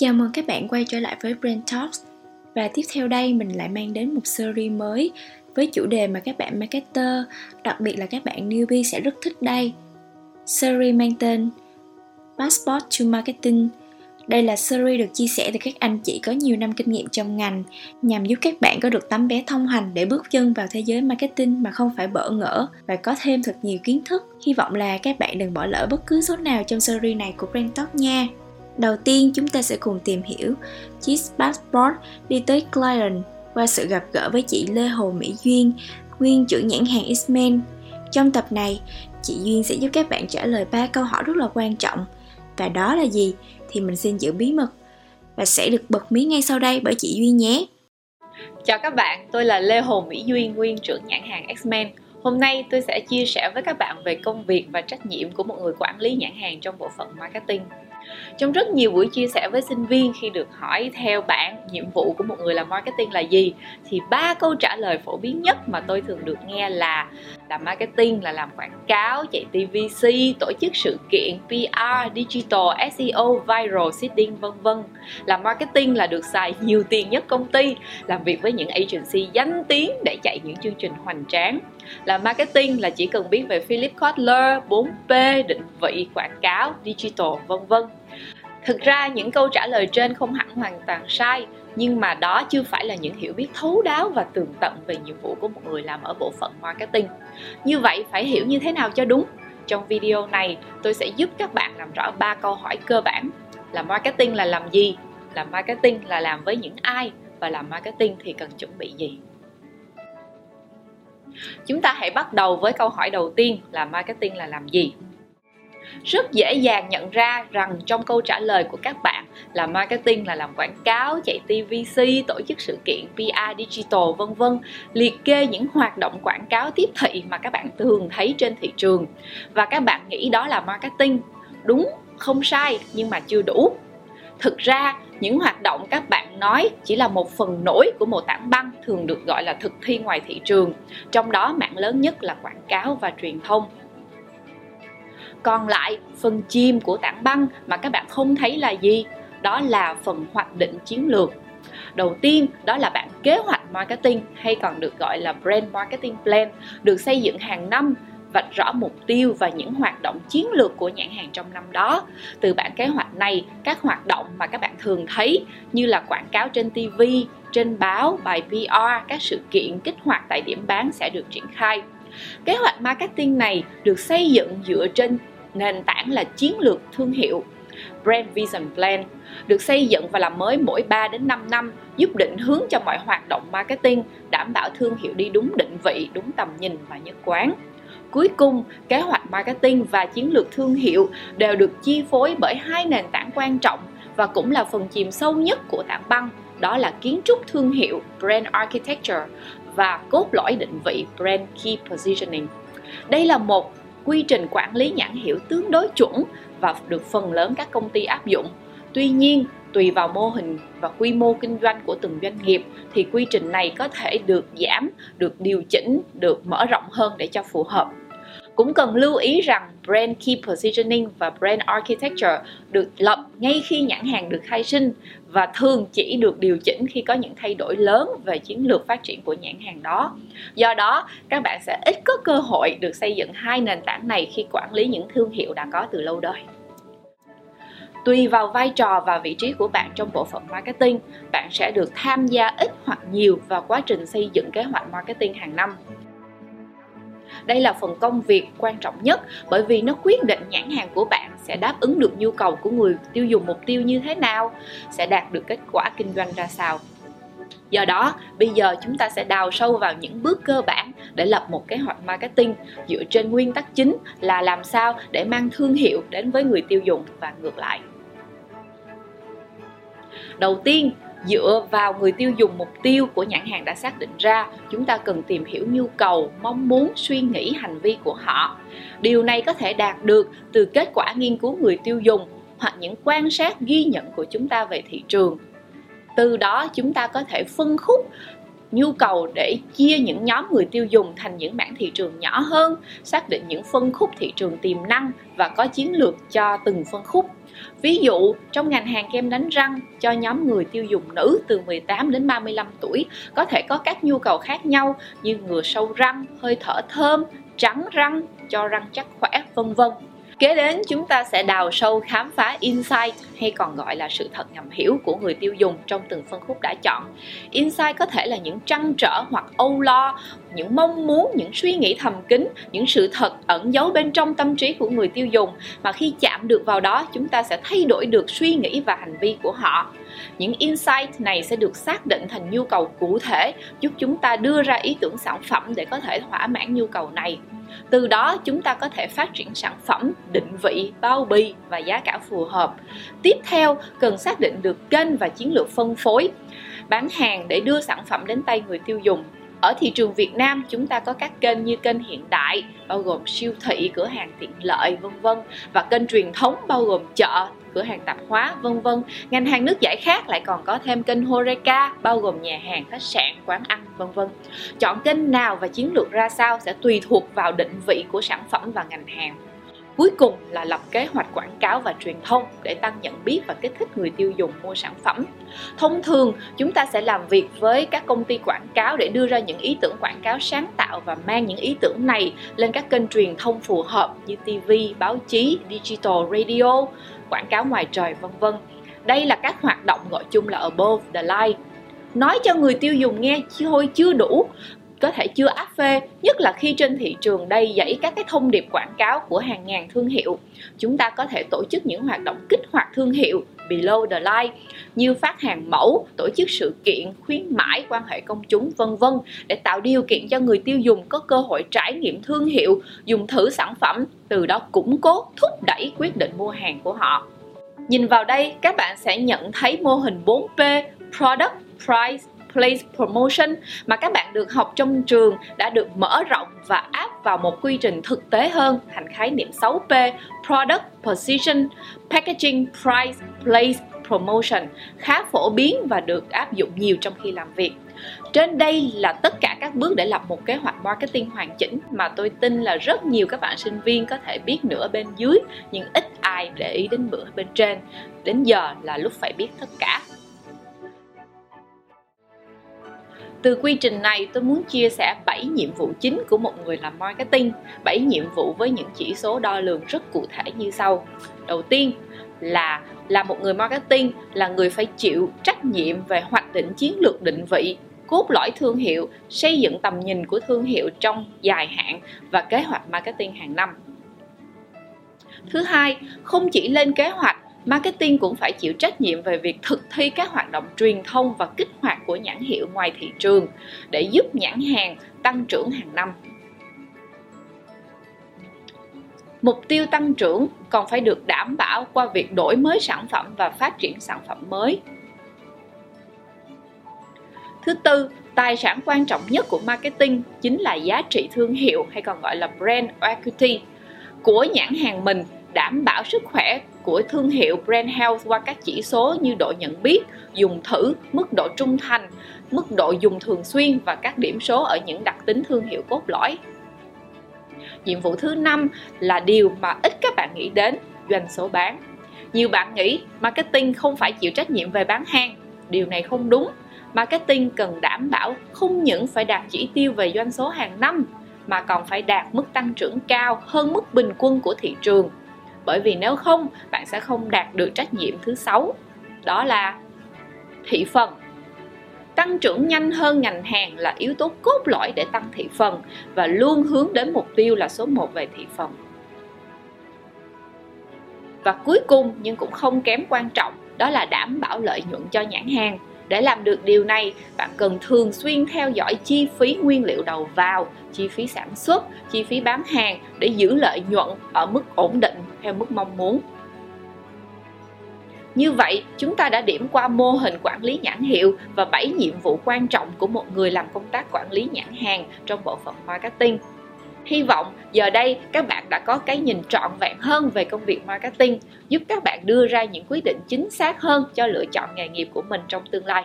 Chào mừng các bạn quay trở lại với Brand Talks Và tiếp theo đây mình lại mang đến một series mới với chủ đề mà các bạn marketer, đặc biệt là các bạn newbie sẽ rất thích đây. Series mang tên Passport to Marketing đây là series được chia sẻ từ các anh chị có nhiều năm kinh nghiệm trong ngành nhằm giúp các bạn có được tấm vé thông hành để bước chân vào thế giới marketing mà không phải bỡ ngỡ và có thêm thật nhiều kiến thức. Hy vọng là các bạn đừng bỏ lỡ bất cứ số nào trong series này của Brand Talk nha. Đầu tiên, chúng ta sẽ cùng tìm hiểu chiếc passport đi tới client qua sự gặp gỡ với chị Lê Hồ Mỹ Duyên, nguyên trưởng nhãn hàng X-Men. Trong tập này, chị Duyên sẽ giúp các bạn trả lời ba câu hỏi rất là quan trọng. Và đó là gì? Thì mình xin giữ bí mật và sẽ được bật mí ngay sau đây bởi chị Duyên nhé. Chào các bạn, tôi là Lê Hồ Mỹ Duyên, nguyên trưởng nhãn hàng X-Men. Hôm nay tôi sẽ chia sẻ với các bạn về công việc và trách nhiệm của một người quản lý nhãn hàng trong bộ phận marketing. Trong rất nhiều buổi chia sẻ với sinh viên khi được hỏi theo bạn nhiệm vụ của một người làm marketing là gì, thì ba câu trả lời phổ biến nhất mà tôi thường được nghe là làm marketing là làm quảng cáo, chạy TVC, tổ chức sự kiện, PR, digital, SEO, viral, seeding vân vân. Làm marketing là được xài nhiều tiền nhất công ty, làm việc với những agency danh tiếng để chạy những chương trình hoành tráng. Làm marketing là chỉ cần biết về Philip Kotler, 4P, định vị, quảng cáo, digital vân vân. Thực ra những câu trả lời trên không hẳn hoàn toàn sai, nhưng mà đó chưa phải là những hiểu biết thấu đáo và tường tận về nhiệm vụ của một người làm ở bộ phận marketing. Như vậy phải hiểu như thế nào cho đúng? Trong video này, tôi sẽ giúp các bạn làm rõ ba câu hỏi cơ bản. Là marketing là làm gì? Làm marketing là làm với những ai? Và làm marketing thì cần chuẩn bị gì? Chúng ta hãy bắt đầu với câu hỏi đầu tiên là marketing là làm gì? Rất dễ dàng nhận ra rằng trong câu trả lời của các bạn là marketing là làm quảng cáo, chạy TVC, tổ chức sự kiện, PR, digital vân vân, liệt kê những hoạt động quảng cáo tiếp thị mà các bạn thường thấy trên thị trường và các bạn nghĩ đó là marketing. Đúng, không sai nhưng mà chưa đủ. Thực ra những hoạt động các bạn nói chỉ là một phần nổi của một tảng băng thường được gọi là thực thi ngoài thị trường trong đó mạng lớn nhất là quảng cáo và truyền thông còn lại phần chim của tảng băng mà các bạn không thấy là gì đó là phần hoạch định chiến lược đầu tiên đó là bản kế hoạch marketing hay còn được gọi là brand marketing plan được xây dựng hàng năm vạch rõ mục tiêu và những hoạt động chiến lược của nhãn hàng trong năm đó. Từ bản kế hoạch này, các hoạt động mà các bạn thường thấy như là quảng cáo trên TV, trên báo, bài PR, các sự kiện kích hoạt tại điểm bán sẽ được triển khai. Kế hoạch marketing này được xây dựng dựa trên nền tảng là chiến lược thương hiệu Brand Vision Plan được xây dựng và làm mới mỗi 3 đến 5 năm giúp định hướng cho mọi hoạt động marketing, đảm bảo thương hiệu đi đúng định vị, đúng tầm nhìn và nhất quán. Cuối cùng, kế hoạch marketing và chiến lược thương hiệu đều được chi phối bởi hai nền tảng quan trọng và cũng là phần chìm sâu nhất của tảng băng, đó là kiến trúc thương hiệu Brand Architecture và cốt lõi định vị Brand Key Positioning. Đây là một quy trình quản lý nhãn hiệu tương đối chuẩn và được phần lớn các công ty áp dụng. Tuy nhiên, tùy vào mô hình và quy mô kinh doanh của từng doanh nghiệp thì quy trình này có thể được giảm, được điều chỉnh, được mở rộng hơn để cho phù hợp. Cũng cần lưu ý rằng brand key positioning và brand architecture được lập ngay khi nhãn hàng được khai sinh và thường chỉ được điều chỉnh khi có những thay đổi lớn về chiến lược phát triển của nhãn hàng đó. Do đó, các bạn sẽ ít có cơ hội được xây dựng hai nền tảng này khi quản lý những thương hiệu đã có từ lâu đời. Tùy vào vai trò và vị trí của bạn trong bộ phận marketing, bạn sẽ được tham gia ít hoặc nhiều vào quá trình xây dựng kế hoạch marketing hàng năm đây là phần công việc quan trọng nhất bởi vì nó quyết định nhãn hàng của bạn sẽ đáp ứng được nhu cầu của người tiêu dùng mục tiêu như thế nào sẽ đạt được kết quả kinh doanh ra sao Do đó, bây giờ chúng ta sẽ đào sâu vào những bước cơ bản để lập một kế hoạch marketing dựa trên nguyên tắc chính là làm sao để mang thương hiệu đến với người tiêu dùng và ngược lại. Đầu tiên, dựa vào người tiêu dùng mục tiêu của nhãn hàng đã xác định ra, chúng ta cần tìm hiểu nhu cầu, mong muốn, suy nghĩ, hành vi của họ. Điều này có thể đạt được từ kết quả nghiên cứu người tiêu dùng hoặc những quan sát ghi nhận của chúng ta về thị trường. Từ đó, chúng ta có thể phân khúc nhu cầu để chia những nhóm người tiêu dùng thành những mảng thị trường nhỏ hơn, xác định những phân khúc thị trường tiềm năng và có chiến lược cho từng phân khúc. Ví dụ, trong ngành hàng kem đánh răng cho nhóm người tiêu dùng nữ từ 18 đến 35 tuổi có thể có các nhu cầu khác nhau như ngừa sâu răng, hơi thở thơm, trắng răng, cho răng chắc khỏe, vân vân. Kế đến chúng ta sẽ đào sâu khám phá insight hay còn gọi là sự thật ngầm hiểu của người tiêu dùng trong từng phân khúc đã chọn. Insight có thể là những trăn trở hoặc âu lo, những mong muốn, những suy nghĩ thầm kín, những sự thật ẩn giấu bên trong tâm trí của người tiêu dùng mà khi chạm được vào đó chúng ta sẽ thay đổi được suy nghĩ và hành vi của họ. Những insight này sẽ được xác định thành nhu cầu cụ thể, giúp chúng ta đưa ra ý tưởng sản phẩm để có thể thỏa mãn nhu cầu này. Từ đó chúng ta có thể phát triển sản phẩm định vị bao bì và giá cả phù hợp. Tiếp theo cần xác định được kênh và chiến lược phân phối bán hàng để đưa sản phẩm đến tay người tiêu dùng. Ở thị trường Việt Nam chúng ta có các kênh như kênh hiện đại bao gồm siêu thị, cửa hàng tiện lợi vân vân và kênh truyền thống bao gồm chợ, cửa hàng tạp hóa vân vân. Ngành hàng nước giải khác lại còn có thêm kênh Horeca bao gồm nhà hàng, khách sạn, quán ăn vân vân. Chọn kênh nào và chiến lược ra sao sẽ tùy thuộc vào định vị của sản phẩm và ngành hàng cuối cùng là lập kế hoạch quảng cáo và truyền thông để tăng nhận biết và kích thích người tiêu dùng mua sản phẩm thông thường chúng ta sẽ làm việc với các công ty quảng cáo để đưa ra những ý tưởng quảng cáo sáng tạo và mang những ý tưởng này lên các kênh truyền thông phù hợp như tv báo chí digital radio quảng cáo ngoài trời, vân vân. Đây là các hoạt động gọi chung là above the line. Nói cho người tiêu dùng nghe thôi, chưa đủ. Có thể chưa áp phê, nhất là khi trên thị trường đầy dẫy các cái thông điệp quảng cáo của hàng ngàn thương hiệu. Chúng ta có thể tổ chức những hoạt động kích hoạt thương hiệu below the line, như phát hàng mẫu, tổ chức sự kiện, khuyến mãi quan hệ công chúng, vân vân, để tạo điều kiện cho người tiêu dùng có cơ hội trải nghiệm thương hiệu, dùng thử sản phẩm, từ đó củng cố, thúc đẩy quyết định mua hàng của họ. Nhìn vào đây, các bạn sẽ nhận thấy mô hình 4P product, price, place, promotion, mà các bạn được học trong trường đã được mở rộng và áp vào một quy trình thực tế hơn, thành khái niệm 6P product position, packaging, price, place, promotion khá phổ biến và được áp dụng nhiều trong khi làm việc. Trên đây là tất cả các bước để lập một kế hoạch marketing hoàn chỉnh mà tôi tin là rất nhiều các bạn sinh viên có thể biết nữa bên dưới, nhưng ít ai để ý đến bữa bên trên. Đến giờ là lúc phải biết tất cả. Từ quy trình này tôi muốn chia sẻ 7 nhiệm vụ chính của một người làm marketing, 7 nhiệm vụ với những chỉ số đo lường rất cụ thể như sau. Đầu tiên là là một người marketing là người phải chịu trách nhiệm về hoạch định chiến lược định vị, cốt lõi thương hiệu, xây dựng tầm nhìn của thương hiệu trong dài hạn và kế hoạch marketing hàng năm. Thứ hai, không chỉ lên kế hoạch marketing cũng phải chịu trách nhiệm về việc thực thi các hoạt động truyền thông và kích hoạt của nhãn hiệu ngoài thị trường để giúp nhãn hàng tăng trưởng hàng năm. Mục tiêu tăng trưởng còn phải được đảm bảo qua việc đổi mới sản phẩm và phát triển sản phẩm mới. Thứ tư, tài sản quan trọng nhất của marketing chính là giá trị thương hiệu, hay còn gọi là brand equity, của nhãn hàng mình đảm bảo sức khỏe của thương hiệu brand health qua các chỉ số như độ nhận biết, dùng thử, mức độ trung thành, mức độ dùng thường xuyên và các điểm số ở những đặc tính thương hiệu cốt lõi. Nhiệm vụ thứ năm là điều mà ít các bạn nghĩ đến, doanh số bán. Nhiều bạn nghĩ marketing không phải chịu trách nhiệm về bán hàng. Điều này không đúng. Marketing cần đảm bảo không những phải đạt chỉ tiêu về doanh số hàng năm mà còn phải đạt mức tăng trưởng cao hơn mức bình quân của thị trường bởi vì nếu không, bạn sẽ không đạt được trách nhiệm thứ sáu. Đó là thị phần. Tăng trưởng nhanh hơn ngành hàng là yếu tố cốt lõi để tăng thị phần và luôn hướng đến mục tiêu là số 1 về thị phần. Và cuối cùng, nhưng cũng không kém quan trọng, đó là đảm bảo lợi nhuận cho nhãn hàng để làm được điều này bạn cần thường xuyên theo dõi chi phí nguyên liệu đầu vào chi phí sản xuất chi phí bán hàng để giữ lợi nhuận ở mức ổn định theo mức mong muốn như vậy, chúng ta đã điểm qua mô hình quản lý nhãn hiệu và 7 nhiệm vụ quan trọng của một người làm công tác quản lý nhãn hàng trong bộ phận marketing. Hy vọng giờ đây các bạn đã có cái nhìn trọn vẹn hơn về công việc marketing, giúp các bạn đưa ra những quyết định chính xác hơn cho lựa chọn nghề nghiệp của mình trong tương lai.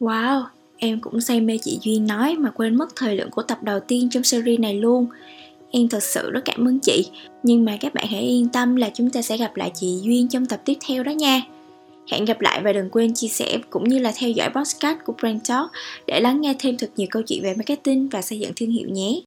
Wow, em cũng say mê chị Duy nói mà quên mất thời lượng của tập đầu tiên trong series này luôn. em thật sự rất cảm ơn chị nhưng mà các bạn hãy yên tâm là chúng ta sẽ gặp lại chị duyên trong tập tiếp theo đó nha hẹn gặp lại và đừng quên chia sẻ cũng như là theo dõi podcast của brand talk để lắng nghe thêm thật nhiều câu chuyện về marketing và xây dựng thương hiệu nhé